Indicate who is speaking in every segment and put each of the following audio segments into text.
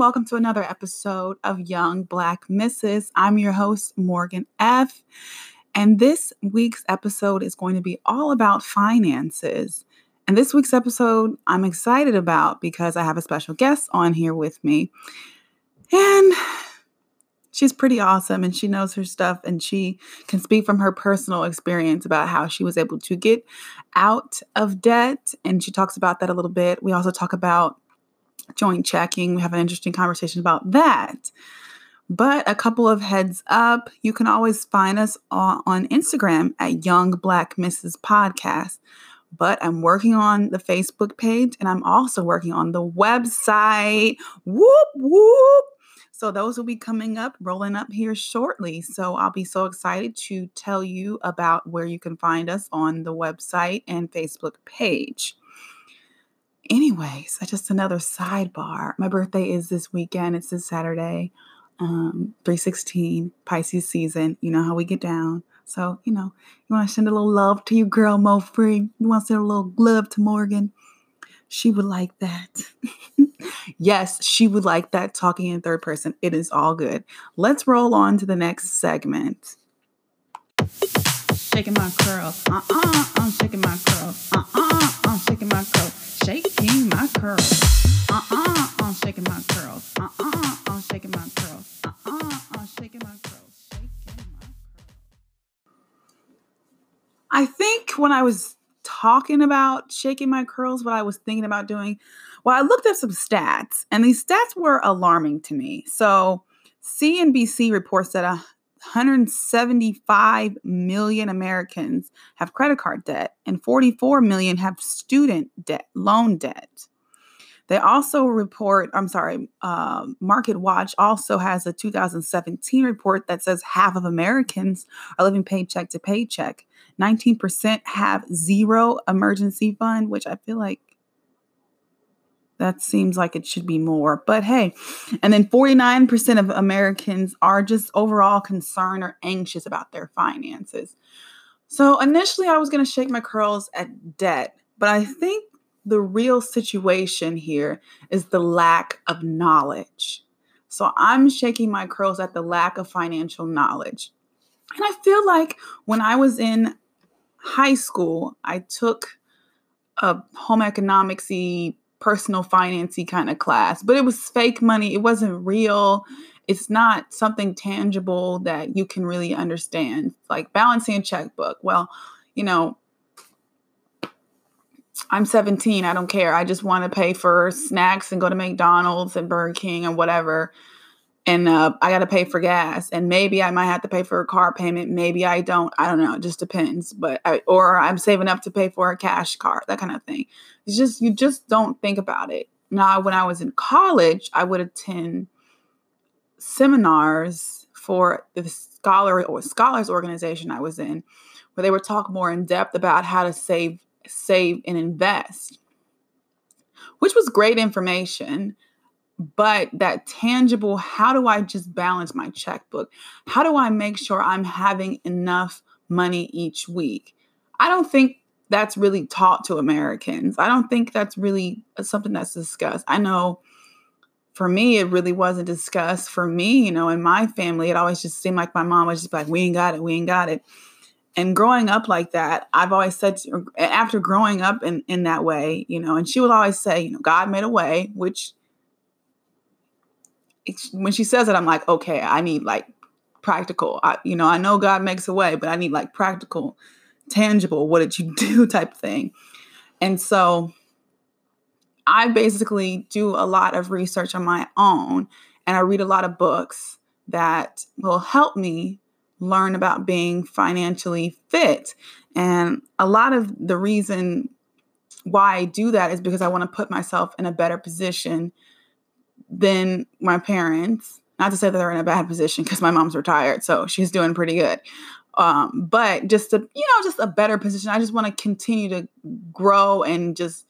Speaker 1: Welcome to another episode of Young Black Misses. I'm your host, Morgan F. And this week's episode is going to be all about finances. And this week's episode, I'm excited about because I have a special guest on here with me. And she's pretty awesome and she knows her stuff and she can speak from her personal experience about how she was able to get out of debt. And she talks about that a little bit. We also talk about joint checking. We have an interesting conversation about that. But a couple of heads up, you can always find us on, Instagram at Young Black Misses Podcast. But I'm working on the Facebook page and I'm also working on the website. Whoop, whoop. So those will be coming up, rolling up here shortly. So I'll be so excited to tell you about where you can find us on the website and Facebook page anyways, just another sidebar. My birthday is this weekend. It's this Saturday, um, 316, Pisces season. You know how we get down. So, you know, you want to send a little love to your girl, Mo Free. You want to send a little love to Morgan. She would like that. yes, she would like that talking in third person. It is all good. Let's roll on to the next segment. Shaking my. Uh uh, I'm shaking my. Uh uh, I'm shaking my shaking my curls. Uh-uh, I'm shaking my curls. Uh-uh, I'm shaking my curls. Uh-uh, I'm shaking my. I think when I was talking about shaking my curls, what I was thinking about doing, well, I looked up some stats, and these stats were alarming to me. So, CNBC reports that a 175 million Americans have credit card debt and 44 million have student debt, loan debt. They also report, I'm sorry, uh, Market Watch also has a 2017 report that says half of Americans are living paycheck to paycheck. 19% have zero emergency fund, which I feel like that seems like it should be more. But hey, and then 49% of Americans are just overall concerned or anxious about their finances. So initially, I was going to shake my curls at debt, but I think the real situation here is the lack of knowledge. So I'm shaking my curls at the lack of financial knowledge. And I feel like when I was in high school, I took a home economics personal financy kind of class, but it was fake money. It wasn't real. It's not something tangible that you can really understand, like balancing a checkbook. Well, you know, I'm 17. I don't care. I just want to pay for snacks and go to McDonald's and Burger King and whatever and uh, I got to pay for gas, and maybe I might have to pay for a car payment. Maybe I don't. I don't know. It just depends. But I, or I'm saving up to pay for a cash card, that kind of thing. It's just you just don't think about it. Now, when I was in college, I would attend seminars for the scholar or scholars organization I was in, where they would talk more in depth about how to save, save and invest, which was great information but that tangible how do i just balance my checkbook? How do i make sure i'm having enough money each week? I don't think that's really taught to americans. I don't think that's really uh, something that's discussed. I know for me it really wasn't discussed for me you know in my family. It always just seemed like my mom was just like we ain't got it we ain't got it. And growing up like that i've always said to, uh, after growing up in, in that way you know and she would always say you know god made a way which when she says it, I'm like, okay, I need like practical. I, you know, I know God makes a way, but I need like practical, tangible. What did you do? type thing. And so I basically do a lot of research on my own and I read a lot of books that will help me learn about being financially fit. And a lot of the reason why I do that is because I want to put myself in a better position than my parents. Not to say that they're in a bad position because my mom's retired, so she's doing pretty good. Um, but just to, you know, just a better position. I just want to continue to grow and just,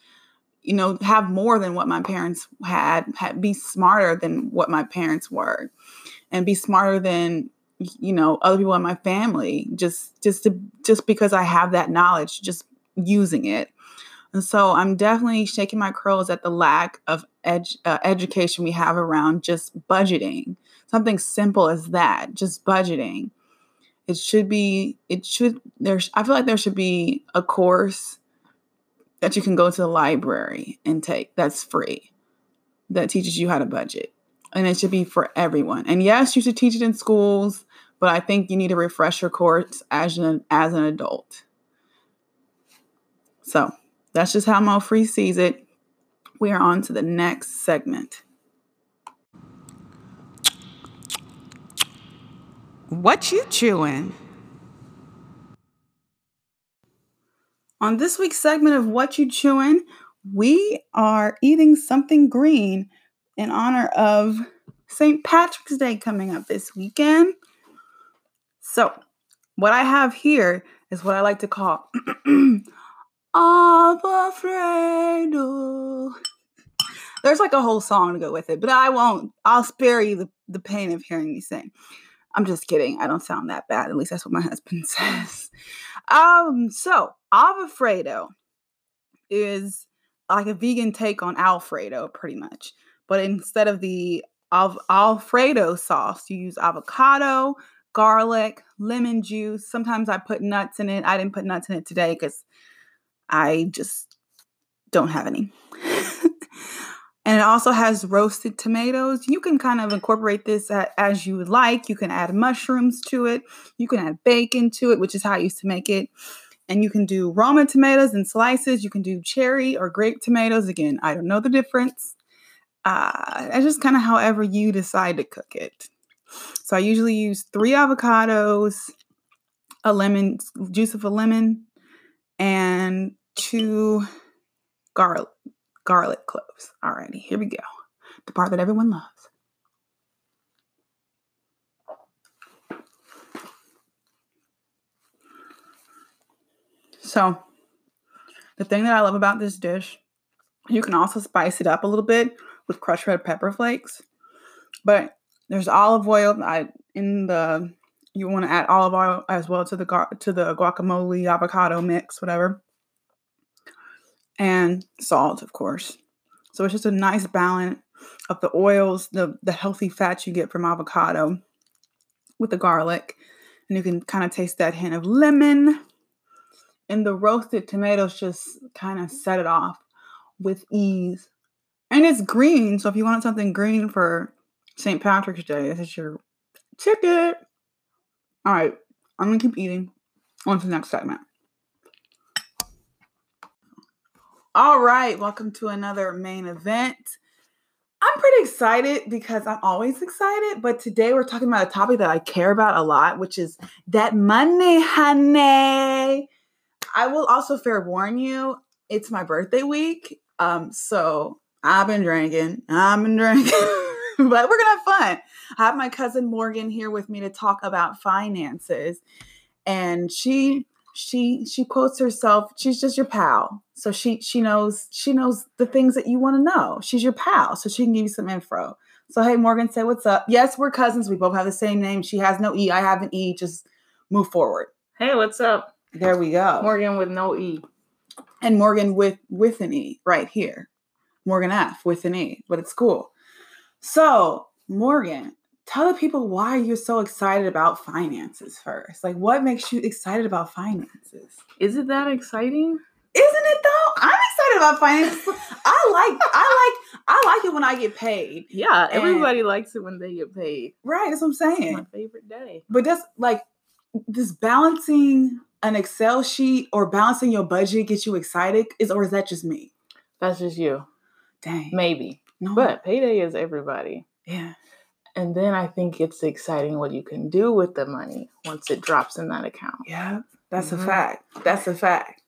Speaker 1: you know, have more than what my parents had, had, be smarter than what my parents were, and be smarter than you know other people in my family. Just, just to, just because I have that knowledge, just using it. And so I'm definitely shaking my curls at the lack of ed- uh, education we have around just budgeting. Something simple as that, just budgeting. It should be, it should, there's, I feel like there should be a course that you can go to the library and take that's free that teaches you how to budget. And it should be for everyone. And yes, you should teach it in schools, but I think you need to refresh your course as an, as an adult. So that's just how Mo Free sees it. We are on to the next segment. What you chewing? On this week's segment of What You Chewing, we are eating something green in honor of St. Patrick's Day coming up this weekend. So, what I have here is what I like to call Alfredo. There's like a whole song to go with it, but I won't. I'll spare you the, the pain of hearing me sing. I'm just kidding. I don't sound that bad. At least that's what my husband says. Um, so Alfredo is like a vegan take on Alfredo, pretty much. But instead of the of Alfredo sauce, you use avocado, garlic, lemon juice. Sometimes I put nuts in it. I didn't put nuts in it today because I just don't have any. and it also has roasted tomatoes. You can kind of incorporate this as you would like. You can add mushrooms to it. You can add bacon to it, which is how I used to make it. And you can do Roma tomatoes in slices. You can do cherry or grape tomatoes. Again, I don't know the difference. Uh, it's just kind of however you decide to cook it. So I usually use three avocados, a lemon, juice of a lemon, and two garlic garlic cloves. Alrighty, here we go. The part that everyone loves. So, the thing that I love about this dish, you can also spice it up a little bit with crushed red pepper flakes. But there's olive oil I in the you want to add olive oil as well to the to the guacamole avocado mix, whatever and salt, of course. So it's just a nice balance of the oils, the, the healthy fats you get from avocado with the garlic. And you can kind of taste that hint of lemon. And the roasted tomatoes just kind of set it off with ease. And it's green. So if you want something green for St. Patrick's Day, this is your ticket. All right, I'm to keep eating. On to the next segment. All right, welcome to another main event. I'm pretty excited because I'm always excited, but today we're talking about a topic that I care about a lot, which is that money, honey. I will also fair warn you, it's my birthday week. Um, so I've been drinking, I've been drinking, but we're gonna have fun. I have my cousin Morgan here with me to talk about finances, and she she she quotes herself she's just your pal. So she she knows she knows the things that you want to know. She's your pal so she can give you some info. So hey morgan say what's up. Yes we're cousins. We both have the same name. She has no e. I have an e. Just move forward.
Speaker 2: Hey what's up?
Speaker 1: There we go.
Speaker 2: Morgan with no e.
Speaker 1: And morgan with with an e right here. Morgan f with an e but it's cool. So morgan tell the people why you're so excited about finances first. Like, what makes you excited about finances?
Speaker 2: Is it that exciting?
Speaker 1: Isn't it though? I'm excited about finances. I like, I like, I like it when I get paid.
Speaker 2: Yeah, everybody likes it when they get paid.
Speaker 1: Right, that's what I'm saying.
Speaker 2: my favorite day.
Speaker 1: But that's like this balancing an Excel sheet or balancing your budget gets you excited, is or is that just me?
Speaker 2: That's just you.
Speaker 1: Dang.
Speaker 2: Maybe. No. But payday is everybody.
Speaker 1: Yeah.
Speaker 2: And then I think it's exciting what you can do with the money once it drops in that account.
Speaker 1: Yeah, that's mm-hmm. a fact. That's a fact.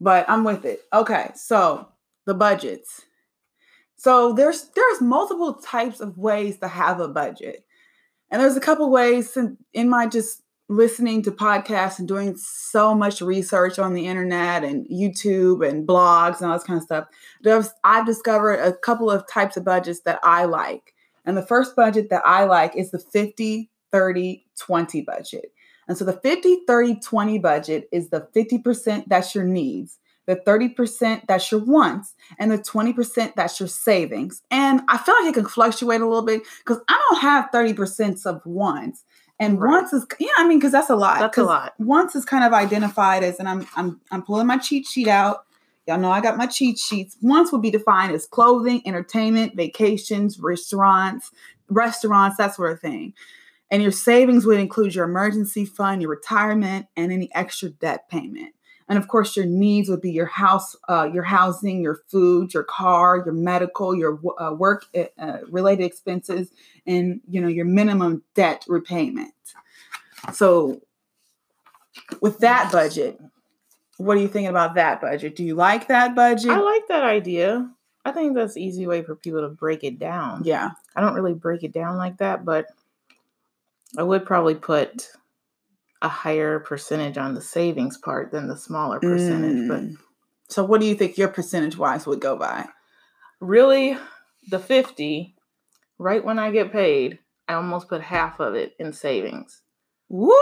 Speaker 1: But I'm with it. Okay, so the budgets. So there's there's multiple types of ways to have a budget. And there's a couple ways in, in my just listening to podcasts and doing so much research on the internet and YouTube and blogs and all this kind of stuff. I've discovered a couple of types of budgets that I like. And the first budget that I like is the 50, 30, 20 budget. And so the 50, 30, 20 budget is the 50% that's your needs. the 30% that's your wants, and the 20% that's your savings. And I feel like it can fluctuate a little bit because I don't have 30% of wants. And
Speaker 2: Right.
Speaker 1: wants is yeah, I mean, because that's a lot.
Speaker 2: That's a lot.
Speaker 1: Wants is kind of identified as, and I'm I'm I'm pulling my cheat sheet out. Y'all know I got my cheat sheets. Wants would be defined as clothing, entertainment, vacations, restaurants, restaurants, that sort of thing. And your savings would include your emergency fund, your retirement, and any extra debt payment. And of course, your needs would be your house, uh, your housing, your food, your car, your medical, your uh, work uh, related expenses, and you know your minimum debt repayment. So, with that budget, what are you thinking about that budget? Do you like that budget?
Speaker 2: I like that idea. I think that's an easy way for people to break it down.
Speaker 1: yeah.
Speaker 2: I don't really break it down like that, but I would probably put a higher percentage on the savings part than the smaller percentage. But
Speaker 1: Mm. so, what do you think your percentage wise would go by?
Speaker 2: really, the 50, right when I get paid, I almost put half of it in savings.
Speaker 1: Woo!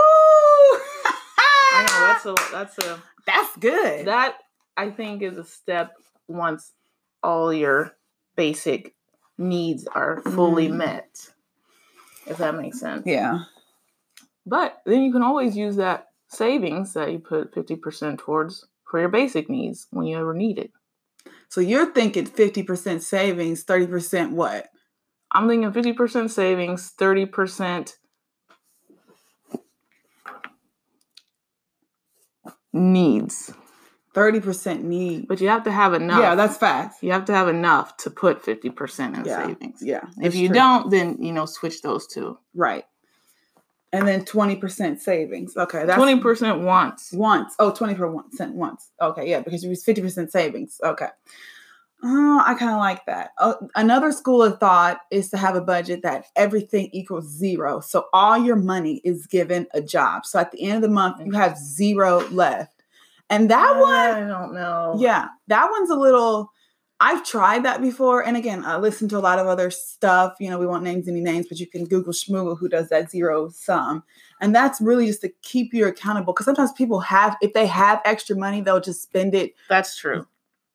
Speaker 2: I know that's a that's a
Speaker 1: That's good.
Speaker 2: that I think is a step once all your basic needs are fully
Speaker 1: Mm.
Speaker 2: met. If that makes sense.
Speaker 1: yeah.
Speaker 2: But then you can always use that savings that you put 50% towards for your basic needs when you ever need it.
Speaker 1: So you're thinking 50% savings, 30% what?
Speaker 2: I'm thinking 50% savings, 30% needs.
Speaker 1: 30% need.
Speaker 2: But you have to have enough.
Speaker 1: Yeah, that's fast.
Speaker 2: you have to have enough to put 50% in
Speaker 1: Yeah.
Speaker 2: savings.
Speaker 1: Yeah.
Speaker 2: If you
Speaker 1: true.
Speaker 2: don't, then you know, switch those two.
Speaker 1: Right. And then 20% savings. Okay. That's
Speaker 2: 20% wants.
Speaker 1: once. Oh, 20% once. Okay. Yeah. Because it was 50% savings. Okay. Oh, I kind of like that. Oh, another school of thought is to have a budget that everything equals zero. So all your money is given a job. So at the end of the month, you have zero left. And that one,
Speaker 2: I don't know.
Speaker 1: Yeah, that one's a little. I've tried that before, and again, I listen to a lot of other stuff. You know, we won't name any names, but you can Google Schmoogle who does that zero sum, and that's really just to keep you accountable. Because sometimes people have, if they have extra money, they'll just spend it
Speaker 2: That's true.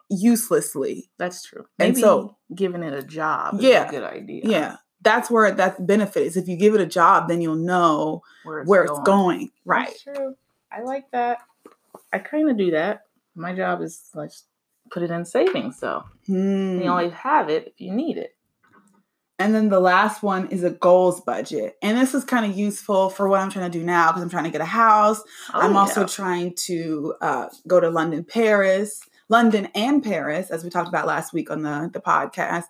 Speaker 1: Uselessly.
Speaker 2: That's true.
Speaker 1: And so-
Speaker 2: giving it a job
Speaker 1: Yeah.
Speaker 2: a good idea.
Speaker 1: Yeah, that's where that's the benefit is. If you give it a job, then you'll know
Speaker 2: Where it's
Speaker 1: where
Speaker 2: going.
Speaker 1: it's going. Right.
Speaker 2: That's true. I like that. I kind of do that. My job is like put it in savings, so
Speaker 1: Hmm.
Speaker 2: you always have it if you need it.
Speaker 1: And then the last one is a goals budget. And this is kind of useful for what I'm trying to do now because I'm trying to get a house.
Speaker 2: Oh,
Speaker 1: I'm also
Speaker 2: yeah.
Speaker 1: trying to uh, go to London, Paris, London and Paris, as we talked about last week on the, the podcast.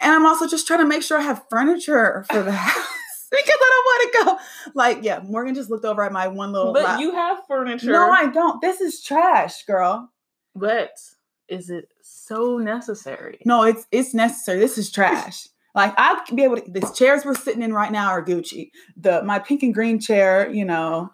Speaker 1: And I'm also just trying to make sure I have furniture for the house because I don't want to go. Like, yeah, Morgan just looked over at my one little.
Speaker 2: But
Speaker 1: lap-
Speaker 2: you have furniture.
Speaker 1: No, I don't. This is trash, girl.
Speaker 2: But is it so necessary?
Speaker 1: No, it's it's necessary. This is trash. Like I'll be able to. These chairs we're sitting in right now are Gucci. The my pink and green chair, you know,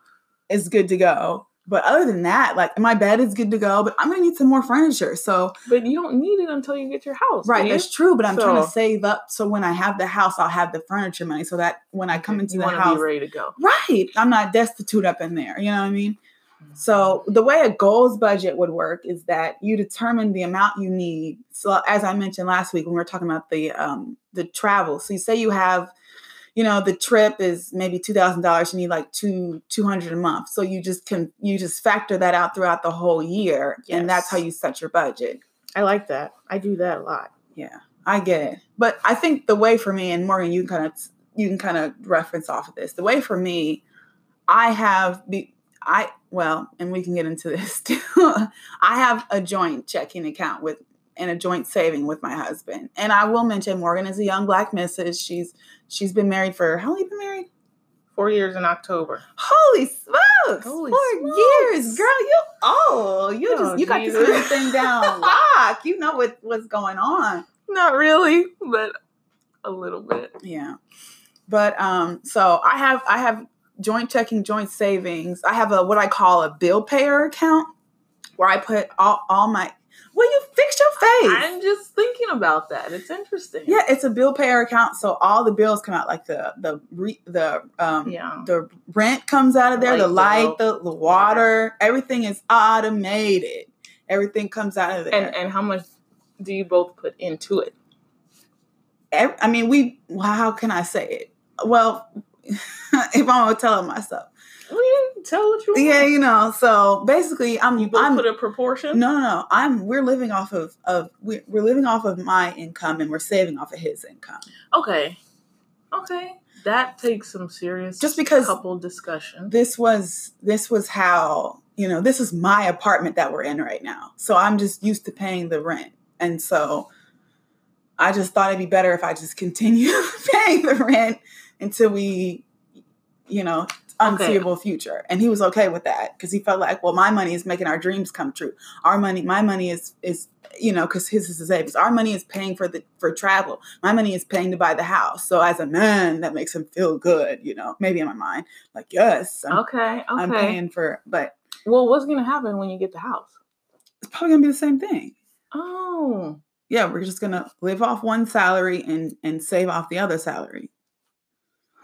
Speaker 1: is good to go. But other than that, like my bed is good to go. But I'm gonna need some more furniture. So
Speaker 2: But you don't need it until you get your house.
Speaker 1: right,
Speaker 2: you?
Speaker 1: that's true. But I'm trying to save up so when I have the house, I'll have the furniture money. So that when I come into the house,
Speaker 2: be ready to go.
Speaker 1: right, I'm not destitute up in there. You know what I mean? So the way a goals budget would work is that you determine the amount you need. So as I mentioned last week when we were talking about the um the travel. So you say you have, you know, the trip is maybe two thousand dollars. You need like two two hundred a month. So you just can you just factor that out throughout the whole year, and that's how you set your budget.
Speaker 2: I like that. I do that a lot.
Speaker 1: Yeah, I get it. But I think the way for me and Morgan, you can kind of you can kind of reference off of this. The way for me, I have be I well, and we can get into this too. I have a joint checking account with and a joint saving with my husband. And I will mention Morgan is a young black missus. She's she's been married for how long you been married?
Speaker 2: Four years in October.
Speaker 1: Holy smokes!
Speaker 2: Holy
Speaker 1: Four
Speaker 2: smokes.
Speaker 1: years, girl. You oh, you
Speaker 2: Oh,
Speaker 1: just you got
Speaker 2: Jesus.
Speaker 1: this thing down lock. You know what what's going on.
Speaker 2: Not really, but a little bit.
Speaker 1: Yeah. But um so I have I have joint checking, joint savings. I have a what I call a bill payer account where I put all, all my Will you fix your face?
Speaker 2: I'm just thinking about that. It's interesting.
Speaker 1: yeah, it's a bill payer account so all the bills come out like the the re, the um
Speaker 2: Yeah.
Speaker 1: the rent comes out of there, the
Speaker 2: Light
Speaker 1: the, the water, everything is automated. everything comes out of there.
Speaker 2: And and how much do you both put into it?
Speaker 1: I mean, we. well, How can I say it? Well, if I'm gonna tell it myself,
Speaker 2: Well, tell what you want.
Speaker 1: yeah, you know. So basically, I'm.
Speaker 2: You both
Speaker 1: I'm
Speaker 2: put a proportion.
Speaker 1: no, no, no. I'm. We're living off of of we, we're living off of my income, and we're saving off of his income.
Speaker 2: Okay. Okay. That takes some serious
Speaker 1: Just because-
Speaker 2: couple discussion.
Speaker 1: This was this was how you know this is my apartment that we're in right now. So I'm just used to paying the rent, and so I just thought it'd be better if I just continue paying the rent until we, you know, unseeable future. And he was okay with that because he felt like, well, my money is making our dreams come true. Our money, my money is is you know, because his is the savings. Our money is paying for the for travel. My money is paying to buy the house. So as a man, that makes him feel good. You know, maybe in my mind, like yes, I'm,
Speaker 2: Okay. Okay.
Speaker 1: I'm paying for, but
Speaker 2: Well, what's gonna happen when you get the house?
Speaker 1: it's probably gonna be the same thing.
Speaker 2: Oh.
Speaker 1: Yeah, we're just gonna live off one salary and and save off the other salary.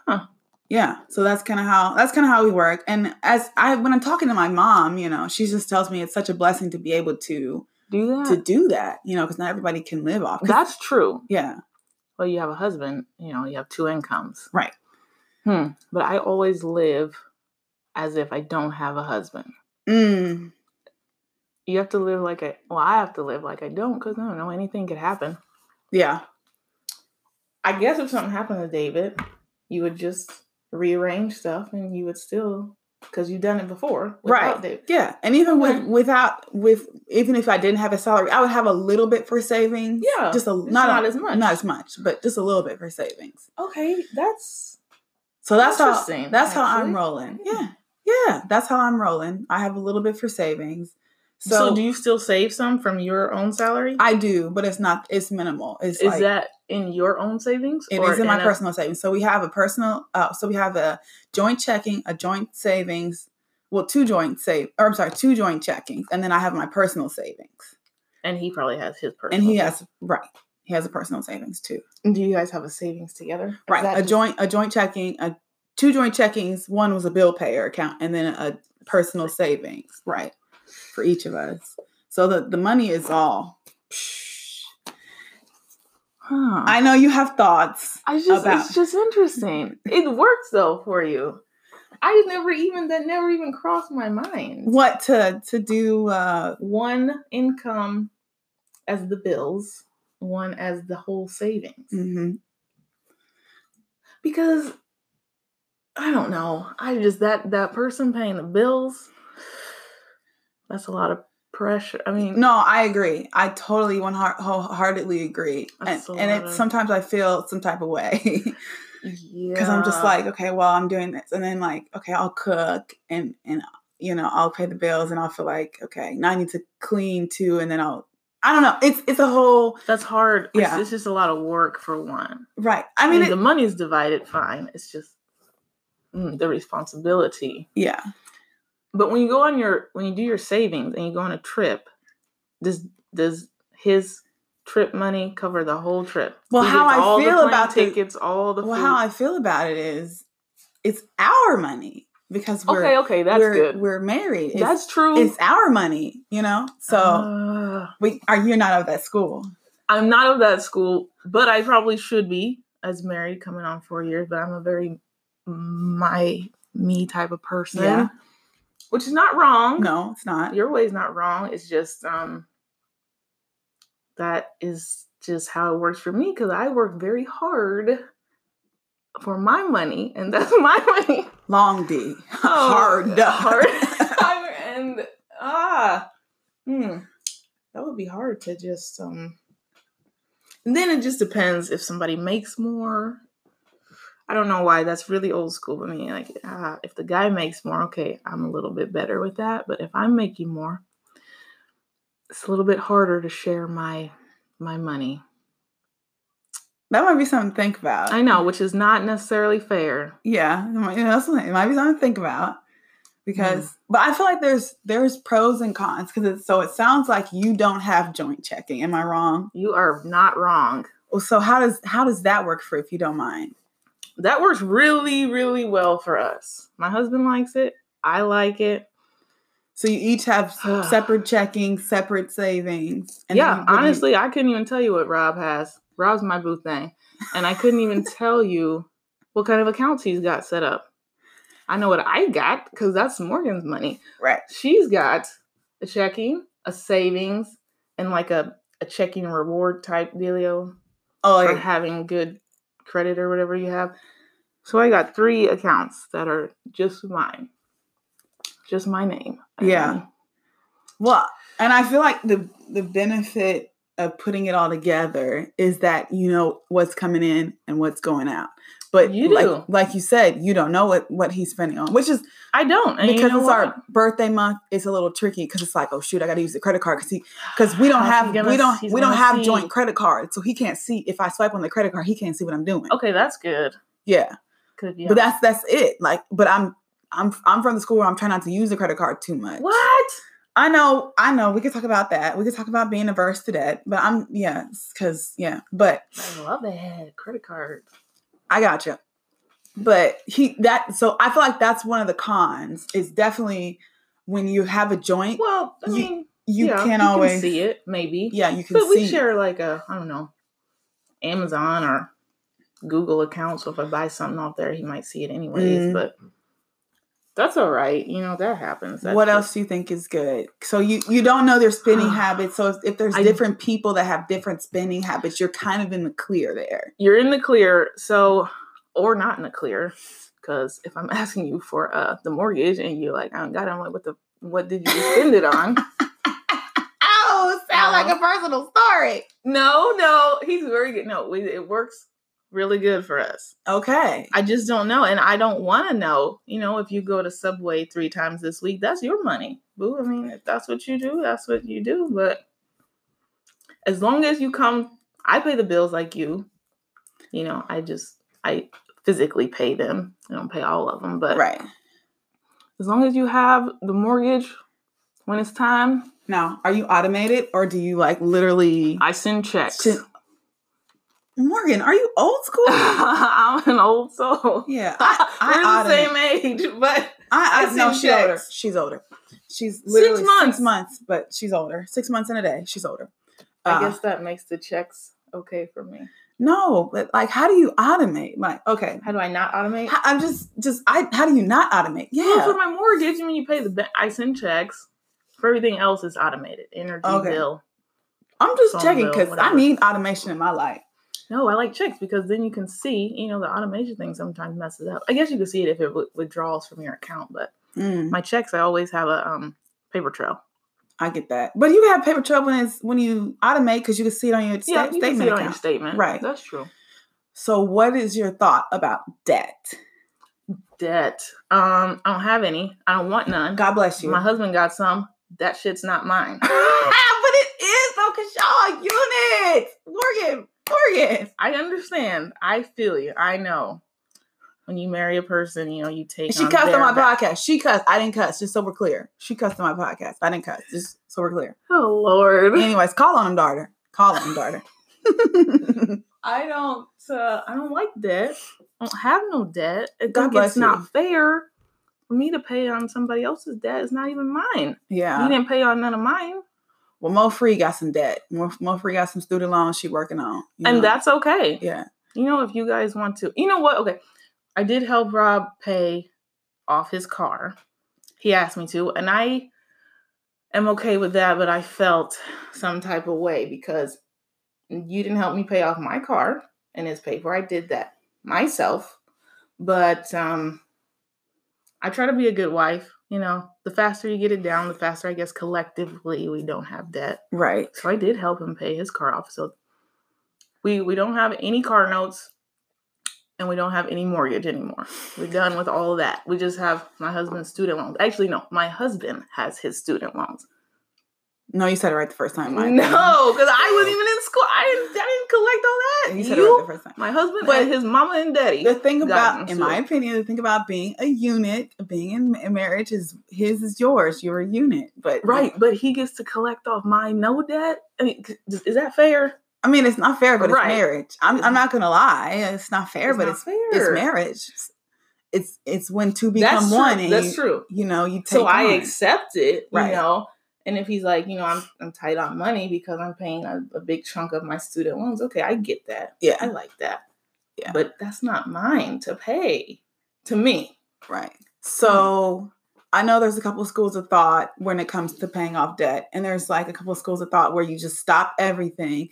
Speaker 2: Huh.
Speaker 1: Yeah, so that's kind of how that's kind of how we work. And as I when I'm talking to my mom, you know, she just tells me it's such a blessing to be able to
Speaker 2: Do that.
Speaker 1: to do that, you know, because not everybody can live off
Speaker 2: That's true.
Speaker 1: yeah,
Speaker 2: Well, you have a husband, you know, you have two incomes.
Speaker 1: right.
Speaker 2: Hmm. But I always live as if I don't have a husband.
Speaker 1: Mm,
Speaker 2: You have to live like I well, I have to live like I don't because I don't know anything could happen.
Speaker 1: yeah,
Speaker 2: I guess if something happened to David, you would just rearrange stuff and you would still because you've done it before.
Speaker 1: right.
Speaker 2: David.
Speaker 1: Yeah, and even with without with even if I didn't have a salary, I would have a little bit for savings.
Speaker 2: Yeah,
Speaker 1: just a not,
Speaker 2: not
Speaker 1: a-
Speaker 2: as much.
Speaker 1: not as much, but just a little bit for savings.
Speaker 2: Okay, that's
Speaker 1: So that's how
Speaker 2: Interesting,
Speaker 1: that's how I'm rolling. Yeah. Yeah, that's how I'm rolling. I have a little bit for savings.
Speaker 2: So.
Speaker 1: So,
Speaker 2: do you still save some from your own salary?
Speaker 1: I do, but it's not it's minimal. It's
Speaker 2: is
Speaker 1: like
Speaker 2: that in your own savings?
Speaker 1: it
Speaker 2: or
Speaker 1: is in my
Speaker 2: a-
Speaker 1: personal savings. So we have a personal uh so we have a joint checking, a joint savings, well two joint save or I'm sorry, two joint checkings, and then I have my personal savings.
Speaker 2: and he probably has his personal.
Speaker 1: And he has right. He has a personal savings too.
Speaker 2: Do you guys have a savings together?
Speaker 1: Right. A
Speaker 2: just-
Speaker 1: joint a joint checking, a two joint checkings, one was a bill payer account and then a personal savings, right, for each of us. So the, the money is all
Speaker 2: Huh.
Speaker 1: I know you have thoughts.
Speaker 2: I just
Speaker 1: about-
Speaker 2: it's just interesting. It works though for you. I never even that never even crossed my mind.
Speaker 1: What to to do uh
Speaker 2: One income as the bills, one as the whole savings.
Speaker 1: mhm.
Speaker 2: Because I don't know. I just that that person paying the bills. That's a lot of pressure. I mean,
Speaker 1: No, I agree. I totally one heart wholeheartedly agree. And and
Speaker 2: lot
Speaker 1: it
Speaker 2: of-
Speaker 1: sometimes I feel some type of way.
Speaker 2: yeah.
Speaker 1: because I'm just like, okay, well, I'm doing this, and then like, okay, I'll cook and and you know, I'll pay the bills, and I'll feel like, okay, now I need to clean too, and then I'll, I don't know, it's it's a whole
Speaker 2: that's hard.
Speaker 1: Yeah.
Speaker 2: It's, it's just a lot of work for one.
Speaker 1: right. I
Speaker 2: I
Speaker 1: mean,
Speaker 2: mean,
Speaker 1: it,
Speaker 2: the money's divided fine. It's just mm, the responsibility.
Speaker 1: yeah,
Speaker 2: But when you go on your when you do your savings and you go on a trip, does does his trip money cover the whole trip?
Speaker 1: Well, how I feel about the-
Speaker 2: tickets, all the
Speaker 1: well,
Speaker 2: food.
Speaker 1: how I feel about it is, it's our money because we're
Speaker 2: okay, okay, that's
Speaker 1: we're,
Speaker 2: good.
Speaker 1: We're married. It's,
Speaker 2: that's true.
Speaker 1: it's our money, you know. So
Speaker 2: Uh,
Speaker 1: we are you're not of that school.
Speaker 2: I'm not of that school, but I probably should be as married, coming on four years. But I'm a very my me type of person,
Speaker 1: Yeah.
Speaker 2: Which is not wrong.
Speaker 1: No, it's not.
Speaker 2: your way is not wrong. It's just um that is just how it works for me because I work very hard for my money, and that's my money.
Speaker 1: Long D,
Speaker 2: Oh,
Speaker 1: hard,
Speaker 2: hard, and ah, hmm, that would be hard to just um. And then it just depends if somebody makes more. I don't know why that's really old school for me. Like, ah, if the guy makes more, okay, I'm a little bit better with that. But if I'm making more, it's a little bit harder to share my my money.
Speaker 1: That might be something to think about.
Speaker 2: I know, which is not necessarily fair.
Speaker 1: Yeah, it might, you know, it might be something to think about because,
Speaker 2: Mm.
Speaker 1: but I feel like there's there's pros and cons because it's so it sounds like you don't have joint checking. Am I wrong?
Speaker 2: You are not wrong.
Speaker 1: Well, so how does how does that work for if you don't mind?
Speaker 2: That works really really well for us my husband likes it i like it
Speaker 1: So you each have separate checking, separate savings. and
Speaker 2: yeah,
Speaker 1: you-
Speaker 2: honestly, I couldn't even tell you what Rob has. Rob's my boo thing. And I couldn't even tell you what kind of accounts he's got set up. I know what I got because that's Morgan's money.
Speaker 1: right.
Speaker 2: She's got a checking, a savings, and like a, a checking reward type dealio
Speaker 1: Oh,
Speaker 2: for
Speaker 1: yeah.
Speaker 2: having good credit or whatever you have. So I got three accounts that are just mine. Just my name.
Speaker 1: Yeah.
Speaker 2: And
Speaker 1: Well, and I feel like the the benefit of putting it all together is that you know what's coming in and what's going out. But
Speaker 2: You
Speaker 1: like like you said, you don't know what what he's spending on, which is
Speaker 2: I don't. And you
Speaker 1: because
Speaker 2: know
Speaker 1: it's
Speaker 2: what?
Speaker 1: our birthday month. It's a little tricky because it's like, oh shoot, I got to use the credit card because he because we don't have
Speaker 2: gonna-
Speaker 1: we don't we don't have
Speaker 2: see-
Speaker 1: joint credit cards, so he can't see if I swipe on the credit card, he can't see what I'm doing.
Speaker 2: Okay, that's good.
Speaker 1: Yeah, but that's that's it. Like, but I'm I'm I'm from the school where I'm trying not to use the credit card too much.
Speaker 2: what?
Speaker 1: I know, I know. We could talk about that. We could talk about being averse to that. But I'm, yeah, because, yeah, but
Speaker 2: I love that credit card.
Speaker 1: I got you. But he, that, so I feel like that's one of the cons is definitely when you have a joint,
Speaker 2: Well, I
Speaker 1: You-
Speaker 2: mean,
Speaker 1: you
Speaker 2: yeah,
Speaker 1: can't
Speaker 2: you
Speaker 1: always
Speaker 2: can see it, maybe.
Speaker 1: Yeah, you can
Speaker 2: but we share like a, I don't know, Amazon or Google account. So if I buy something off there, he might see it anyways.
Speaker 1: Mm.
Speaker 2: But that's all right. You know that happens. That's
Speaker 1: what
Speaker 2: just-
Speaker 1: else do you think is good? So you you don't know their spending habits. So if, if there's
Speaker 2: I-
Speaker 1: different people that have different spending habits, you're kind of in the clear there.
Speaker 2: You're in the clear. So, or not in the clear. Because if I'm asking you for uh the mortgage and you're like, I don't got it, I'm like, what the what did you spend it on?
Speaker 1: Oh,
Speaker 2: sound like a
Speaker 1: personal story.
Speaker 2: no, no, he's very good. No, it works really good for us.
Speaker 1: Okay.
Speaker 2: I just don't know, and I don't want to know. You know, if you go to Subway three times this week, that's your money, boo. I mean, if that's what you do, that's what you do. But as long as you come, I pay the bills like you. You know, I just I physically pay them. I don't pay all of them, but
Speaker 1: Right.
Speaker 2: as long as you have the mortgage when it's time,
Speaker 1: Now, are you automated or do you like literally?
Speaker 2: I send checks.
Speaker 1: Send- Morgan, are you old school?
Speaker 2: I'm an old soul.
Speaker 1: yeah, I, I
Speaker 2: We're the same age, but
Speaker 1: I, I, no, she's older. She's older. She's literally six
Speaker 2: months.
Speaker 1: months. but she's older. Six months in a day. She's older.
Speaker 2: I
Speaker 1: Uh,
Speaker 2: guess that makes the checks okay for me.
Speaker 1: no, but like, how do you automate? Like, okay,
Speaker 2: How do I not automate?
Speaker 1: I'm just, just, I. How do you not automate?
Speaker 2: Well,
Speaker 1: Yeah,
Speaker 2: for my mortgage, when you pay the I send checks. For everything else, is automated. Energy
Speaker 1: Okay.
Speaker 2: bill.
Speaker 1: I'm just checking because I need automation in my life.
Speaker 2: No, I like checks because then you can see. You know, the automation thing sometimes messes up. I guess you can see it if it withdraws from your account, but
Speaker 1: Mm,
Speaker 2: my checks, I always have a um paper trail.
Speaker 1: I get that, but you have paper trail when it's when you automate because you can see it on your sta-
Speaker 2: yeah, you
Speaker 1: statement
Speaker 2: on your statement.
Speaker 1: Right.
Speaker 2: That's true.
Speaker 1: So, what is your thought about debt?
Speaker 2: Debt. Um, I don't have any. I don't want none.
Speaker 1: God bless you.
Speaker 2: My husband got some. That shit's not mine.
Speaker 1: but it is though, cause y'all are units. Morgan, Morgan.
Speaker 2: I understand. I feel you. I know. When you marry a person, you know, you take
Speaker 1: She
Speaker 2: on
Speaker 1: cussed
Speaker 2: their
Speaker 1: on my
Speaker 2: back-
Speaker 1: podcast. She cussed. I didn't cuss. Just so we're clear. She cussed on my podcast. I didn't cuss. Just so we're clear.
Speaker 2: Oh Lord.
Speaker 1: Anyways, call on him, daughter. Call on him, daughter.
Speaker 2: I don't uh, I don't like debt. I don't have no debt. I
Speaker 1: God
Speaker 2: think
Speaker 1: bless
Speaker 2: it's not fair for me to pay on somebody else's debt. It's not even mine.
Speaker 1: yeah.
Speaker 2: You didn't pay on none of mine.
Speaker 1: Well, Mo Free got some debt. Mo, Mo Free got some student loans she working on. you
Speaker 2: And that's okay.
Speaker 1: yeah.
Speaker 2: You know, if you guys want to, you know what? Okay. I did help Rob pay off his car. He asked me to, and I am okay with that, but I felt some type of way because you didn't help me pay off my car and his paper. I did that myself. But um I try to be a good wife, you know. The faster you get it down, the faster I guess collectively we don't have debt.
Speaker 1: Right.
Speaker 2: So I did help him pay his car off. So we we don't have any car notes and we don't have any mortgage anymore. We're done with all of that. We just have my husband's student loans. Actually, no, my husband has his student loans.
Speaker 1: No, you said it right the first time.
Speaker 2: No, because I wasn't even in school. I didn't, I didn't collect all that.
Speaker 1: You said it right the first time.
Speaker 2: my husband
Speaker 1: But
Speaker 2: and his mama and daddy.
Speaker 1: The thing about, in my opinion, the thing about being a unit, being in ma- marriage is his is yours. You're a unit, but
Speaker 2: Right, but he gets to collect off my no debt. I mean, is that fair?
Speaker 1: I mean, it's not fair, but
Speaker 2: Right.
Speaker 1: it's marriage. I'm, I'm not gonna lie, it's not fair, but
Speaker 2: not
Speaker 1: it's
Speaker 2: fair.
Speaker 1: it's marriage. It's- it's it's when two become
Speaker 2: That's
Speaker 1: one. and
Speaker 2: That's
Speaker 1: you,
Speaker 2: true.
Speaker 1: You know, you take
Speaker 2: So I accept it, you
Speaker 1: Right.
Speaker 2: know. And if he's like, you know, I'm I'm tight on money because I'm paying a, a big chunk of my student loans, okay, I get that.
Speaker 1: Yeah.
Speaker 2: I like that.
Speaker 1: Yeah.
Speaker 2: But that's not mine to pay to me.
Speaker 1: Right. So I know there's a couple of schools of thought when it comes to paying off debt, and there's like a couple of schools of thought where you just stop everything.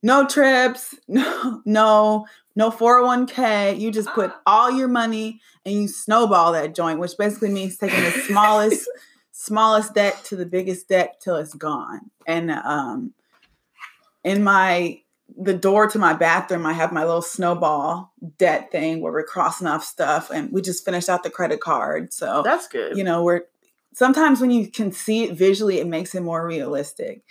Speaker 1: No trips, no, no, no 401k. You just put
Speaker 2: Ah.
Speaker 1: all your money and you snowball that joint, which basically means taking the smallest, smallest debt to the biggest debt till it's gone. And um in my the door to my bathroom, I have my little snowball debt thing where we're crossing off stuff, and we just finished out the credit card. So
Speaker 2: That's good.
Speaker 1: you know, we're sometimes when you can see it visually, it makes it more realistic.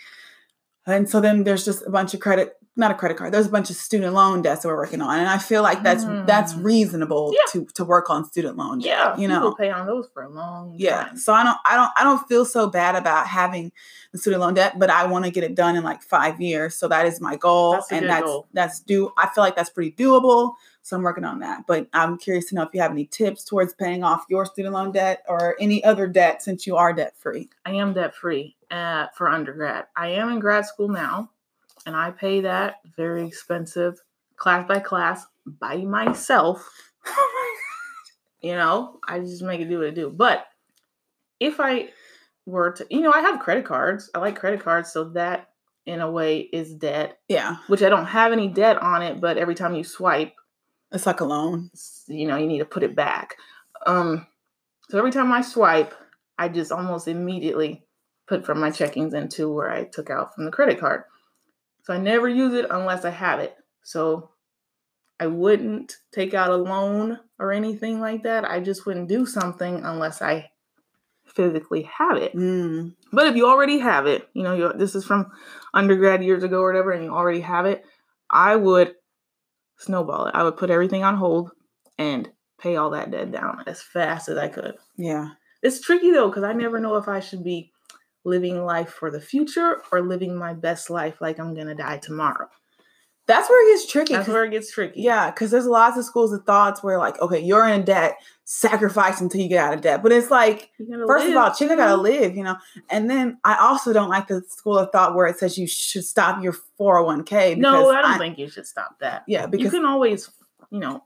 Speaker 1: And so then there's just a bunch of credit, not a credit card. There's a bunch of student loan debts that we're working on, and I feel like that's that's
Speaker 2: Mm.
Speaker 1: reasonable
Speaker 2: Yeah.
Speaker 1: to to work on student loan debt.
Speaker 2: yeah,
Speaker 1: you
Speaker 2: people
Speaker 1: know,
Speaker 2: pay on those for a long
Speaker 1: yeah.
Speaker 2: time.
Speaker 1: So I don't, I don't, I don't feel so bad about having the student loan debt, but I want to get it done in like five years. So that is my goal,
Speaker 2: That's
Speaker 1: and that's
Speaker 2: goal.
Speaker 1: that's do. I feel like that's pretty doable. So I'm working on that. But I'm curious to know if you have any tips towards paying off your student loan debt or any other debt since you are debt free.
Speaker 2: I am debt free uh, for undergrad. I am in grad school now, and I pay that very expensive class by class by myself. You know, I just make it do what it do. But if I were to, you know, I have credit cards. I like credit cards, so that in a way is debt,
Speaker 1: yeah,
Speaker 2: which I don't have any debt on it. But every time you swipe,
Speaker 1: it's like a loan.
Speaker 2: you know, you need to put it back. Um, so every time I swipe, I just almost immediately put from my checkings into where I took out from the credit card. So I never use it unless I have it. So I wouldn't take out a loan or anything like that. I just wouldn't do something unless I physically have it.
Speaker 1: Mm,
Speaker 2: But if you already have it, you know, this is from undergrad years ago or whatever, and you already have it, I would snowball it. I would put everything on hold and pay all that debt down as fast as I could.
Speaker 1: yeah,
Speaker 2: It's tricky though, because I never know if I should be living life for the future or living my best life like I'm gonna die tomorrow.
Speaker 1: that's where it gets tricky.
Speaker 2: That's where it gets tricky.
Speaker 1: Yeah, because there's lots of schools of thoughts where like, okay, you're in debt, sacrifice until you get out of debt. But it's like, first of
Speaker 2: live,
Speaker 1: all, chicken gotta
Speaker 2: mm-hmm.
Speaker 1: live, you know. And then I also don't like the school of thought where it says you should stop your 401k.
Speaker 2: No, I don't think you should stop that.
Speaker 1: Yeah, because you
Speaker 2: can always, you know,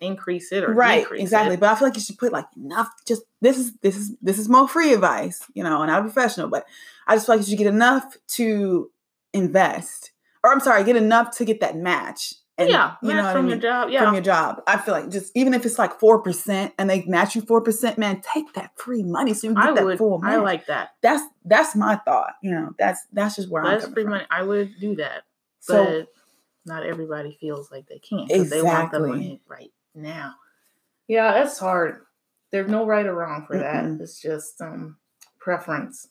Speaker 2: increase it or
Speaker 1: right, exactly.
Speaker 2: it.
Speaker 1: But I feel like you should put like enough. Just this is this is this is more free advice, you know, and I'm professional, but I just feel like you should get enough to invest, or I'm sorry, get enough to get that match. And,
Speaker 2: yeah,
Speaker 1: you
Speaker 2: match
Speaker 1: know what I
Speaker 2: from
Speaker 1: mean?
Speaker 2: your job. Yeah,
Speaker 1: from your job. I feel like just even if it's like four percent and they match you four percent, man, take that free money so you can get
Speaker 2: I
Speaker 1: that
Speaker 2: would.
Speaker 1: full
Speaker 2: I like that.
Speaker 1: that's that's my thought. You know, that's that's just where I'm
Speaker 2: That's free
Speaker 1: from.
Speaker 2: money. I would do that,
Speaker 1: So
Speaker 2: but not everybody feels like they can because they want the
Speaker 1: Exactly.
Speaker 2: money right now. Yeah, that's hard. There's no right or wrong for
Speaker 1: Mm-mm.
Speaker 2: that. It's just um preference.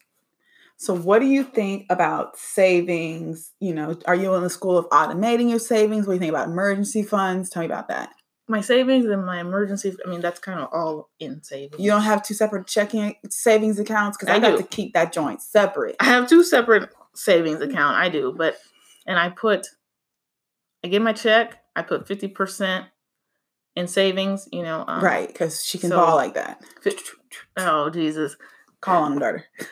Speaker 1: so what do you think about savings? You know, are you in the school of automating your savings? What do you think about emergency funds? Tell me about that.
Speaker 2: My savings and my emergency. I mean, that's kind of all in savings.
Speaker 1: You don't have two separate checking savings accounts because I,
Speaker 2: I
Speaker 1: got to keep that joint separate.
Speaker 2: I have two separate savings account. I do, but and I put I get my check. I put fifty percent in savings. You know, um,
Speaker 1: right, because she can
Speaker 2: so-
Speaker 1: ball like that.
Speaker 2: fi- oh Jesus!
Speaker 1: Call on him, daughter.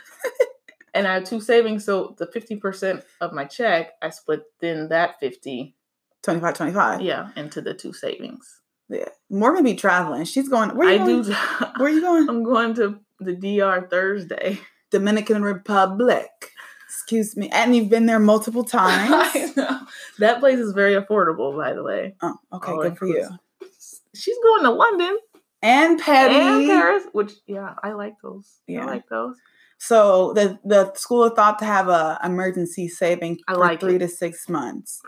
Speaker 2: And I have two savings, so the fifty percent of my check, I split then that fifty,
Speaker 1: 25 25.
Speaker 2: yeah, into the two savings.
Speaker 1: Yeah. Morgan be traveling. She's going. Where you
Speaker 2: I
Speaker 1: going?
Speaker 2: do.
Speaker 1: Where you going?
Speaker 2: I'm going to the DR Thursday.
Speaker 1: Dominican Republic. Excuse me. And you've been there multiple times.
Speaker 2: I know. That place is very affordable, by the way.
Speaker 1: oh, okay.
Speaker 2: All
Speaker 1: good for you.
Speaker 2: She's going to London
Speaker 1: And Petty.
Speaker 2: and Paris, which yeah, I like those.
Speaker 1: Yeah.
Speaker 2: I like those.
Speaker 1: So the the school of thought to have a emergency saving
Speaker 2: I
Speaker 1: for
Speaker 2: like
Speaker 1: three
Speaker 2: it.
Speaker 1: to six months.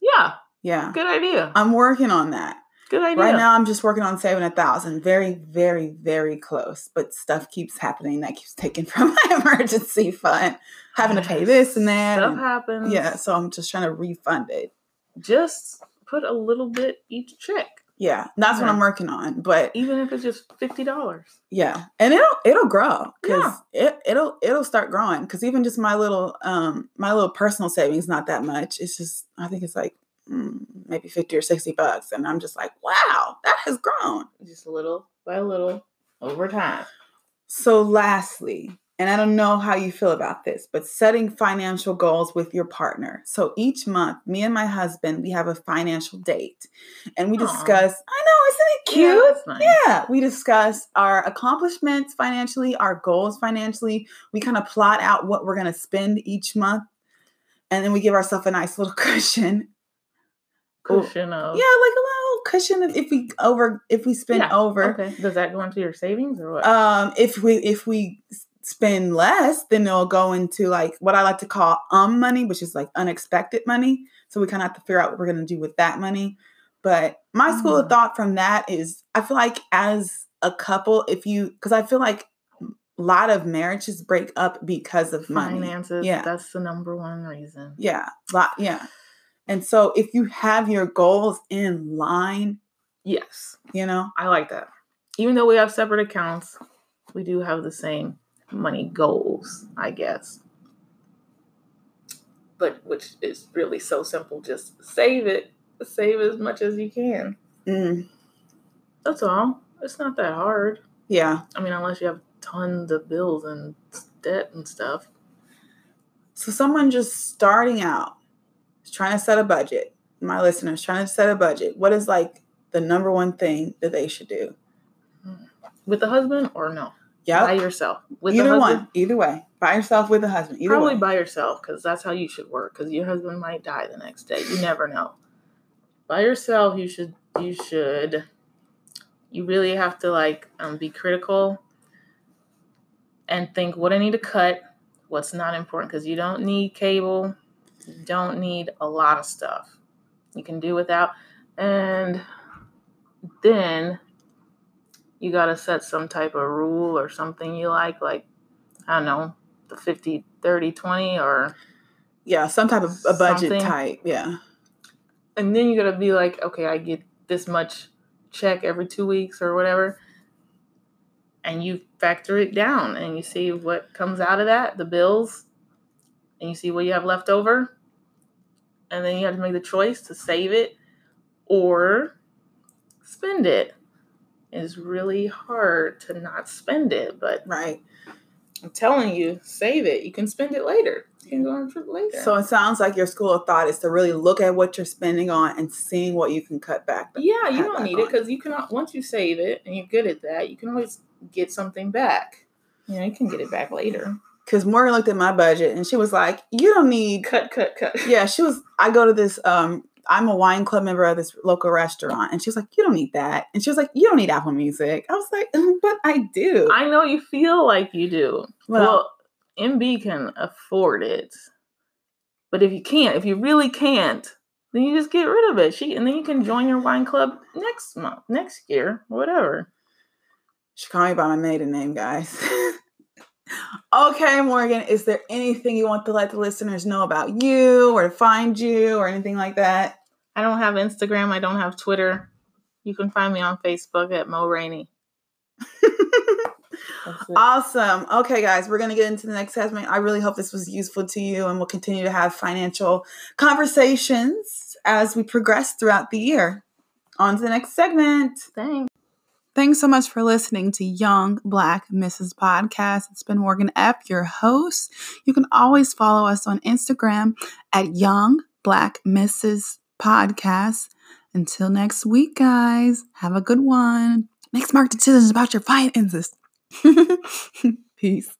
Speaker 2: Yeah,
Speaker 1: Yeah.
Speaker 2: good idea.
Speaker 1: I'm working on that.
Speaker 2: Good idea.
Speaker 1: Right now I'm just working on saving a thousand. Very, very, very close. But stuff keeps happening that keeps taking from my emergency fund. Having to pay this and that.
Speaker 2: Stuff
Speaker 1: and-
Speaker 2: happens.
Speaker 1: yeah. So I'm just trying to refund it.
Speaker 2: Just put a little bit each check,
Speaker 1: Yeah. That's what I'm working on. But
Speaker 2: even if it's just fifty dollars.
Speaker 1: Yeah, and it'll it'll grow because
Speaker 2: Yeah.
Speaker 1: it it'll it'll start growing because even just my little um my little personal savings not that much. It's just I think it's like Mm, maybe 50 or 60 bucks. And I'm just like, wow, that has grown.
Speaker 2: Just a little by a little over time.
Speaker 1: So, lastly, and I don't know how you feel about this, but setting financial goals with your partner. So each month, me and my husband, we have a financial date and we
Speaker 2: Aw.
Speaker 1: discuss, I know, isn't it
Speaker 2: Yeah,
Speaker 1: cute?
Speaker 2: that's nice.
Speaker 1: Yeah, we discuss our accomplishments financially, our goals financially. We kind of plot out what we're going to spend each month. And then we give ourselves a nice little cushion.
Speaker 2: Cushion of
Speaker 1: Yeah, like a little cushion if- if we over if we spend
Speaker 2: Yeah,
Speaker 1: over.
Speaker 2: Okay. Does that go into your savings or what?
Speaker 1: Um, if we if we spend less, then it'll go into like what I like to call um money, which is like unexpected money. So we kind of have to figure out what we're gonna do with that money. But my school of
Speaker 2: Mm.
Speaker 1: thought from that is I feel like as a couple, if you because I feel like a lot of marriages break up because of money.
Speaker 2: Finances.
Speaker 1: Yeah.
Speaker 2: That's the number one reason.
Speaker 1: Yeah. Lot yeah. And so if you have your goals in line,
Speaker 2: Yes.
Speaker 1: you know,
Speaker 2: I like that. Even though we have separate accounts, we do have the same money goals, I guess. But which is really so simple. Just save it. Save as much as you can.
Speaker 1: mm,
Speaker 2: That's all. It's not that hard.
Speaker 1: yeah.
Speaker 2: I mean, unless you have tons of bills and debt and stuff.
Speaker 1: So someone just starting out is trying to set a budget. My listeners trying to set a budget. What is like the number one thing that they should do?
Speaker 2: With the husband or no?
Speaker 1: Yeah.
Speaker 2: By yourself. With
Speaker 1: either
Speaker 2: the
Speaker 1: one, either way. By yourself with a husband. Either
Speaker 2: Probably
Speaker 1: way.
Speaker 2: by yourself because that's how you should work. Because your husband might die the next day. You never know. By yourself, you should. You should. You really have to like um, be critical and think what I need to cut, what's not important. Because you don't need cable. You don't need a lot of stuff. You can do without. And then you got to set some type of rule or something you like, like, I don't know, the 50, 30, 20, or,
Speaker 1: yeah, some type of a budget
Speaker 2: Something.
Speaker 1: type. Yeah.
Speaker 2: and then you got to be like, okay, I get this much check every two weeks or whatever. And you factor it down and you see what comes out of that, the bills, and you see what you have left over. And then you have to make the choice to save it or spend it. It's really hard to not spend it, but
Speaker 1: Right.
Speaker 2: I'm telling you, save it. You can spend it later. You can go on a trip later.
Speaker 1: So it sounds like your school of thought is to really look at what you're spending on and seeing what you can cut back.
Speaker 2: yeah, you don't need it because you can once you save it and you're good at that, you can always get something back. You know, you can get it back later.
Speaker 1: Because Morgan looked at my budget and she was like, "You don't need
Speaker 2: Cut, cut, cut.
Speaker 1: yeah, she was. I go to this. Um, I'm a wine club member of this local restaurant, and she was like, "You don't need that," and she was like, "You don't need Apple Music." I was like, "Mm, "But I do."
Speaker 2: I know you feel like you do.
Speaker 1: Well-
Speaker 2: Well, MB can afford it, but if you can't, if you really can't, then you just get rid of it. She and then you can join your wine club next month, next year, whatever.
Speaker 1: she called me by my maiden name, guys. okay, Morgan, is there anything you want to let the listeners know about you, or to find you, or anything like that?
Speaker 2: I don't have Instagram. I don't have Twitter. You can find me on Facebook at Mo Rainey.
Speaker 1: Awesome. Okay, guys, we're going to get into the next segment. I really hope this was useful to you, and we'll continue to have financial conversations as we progress throughout the year. On to the next segment.
Speaker 2: Thanks.
Speaker 1: Thanks so much for listening to Young Black Mrs. Podcast. It's been Morgan F., your host. You can always follow us on Instagram at Young Black Mrs. Podcast. Until next week, guys, have a good one. Make smart decisions about your finances. Peace.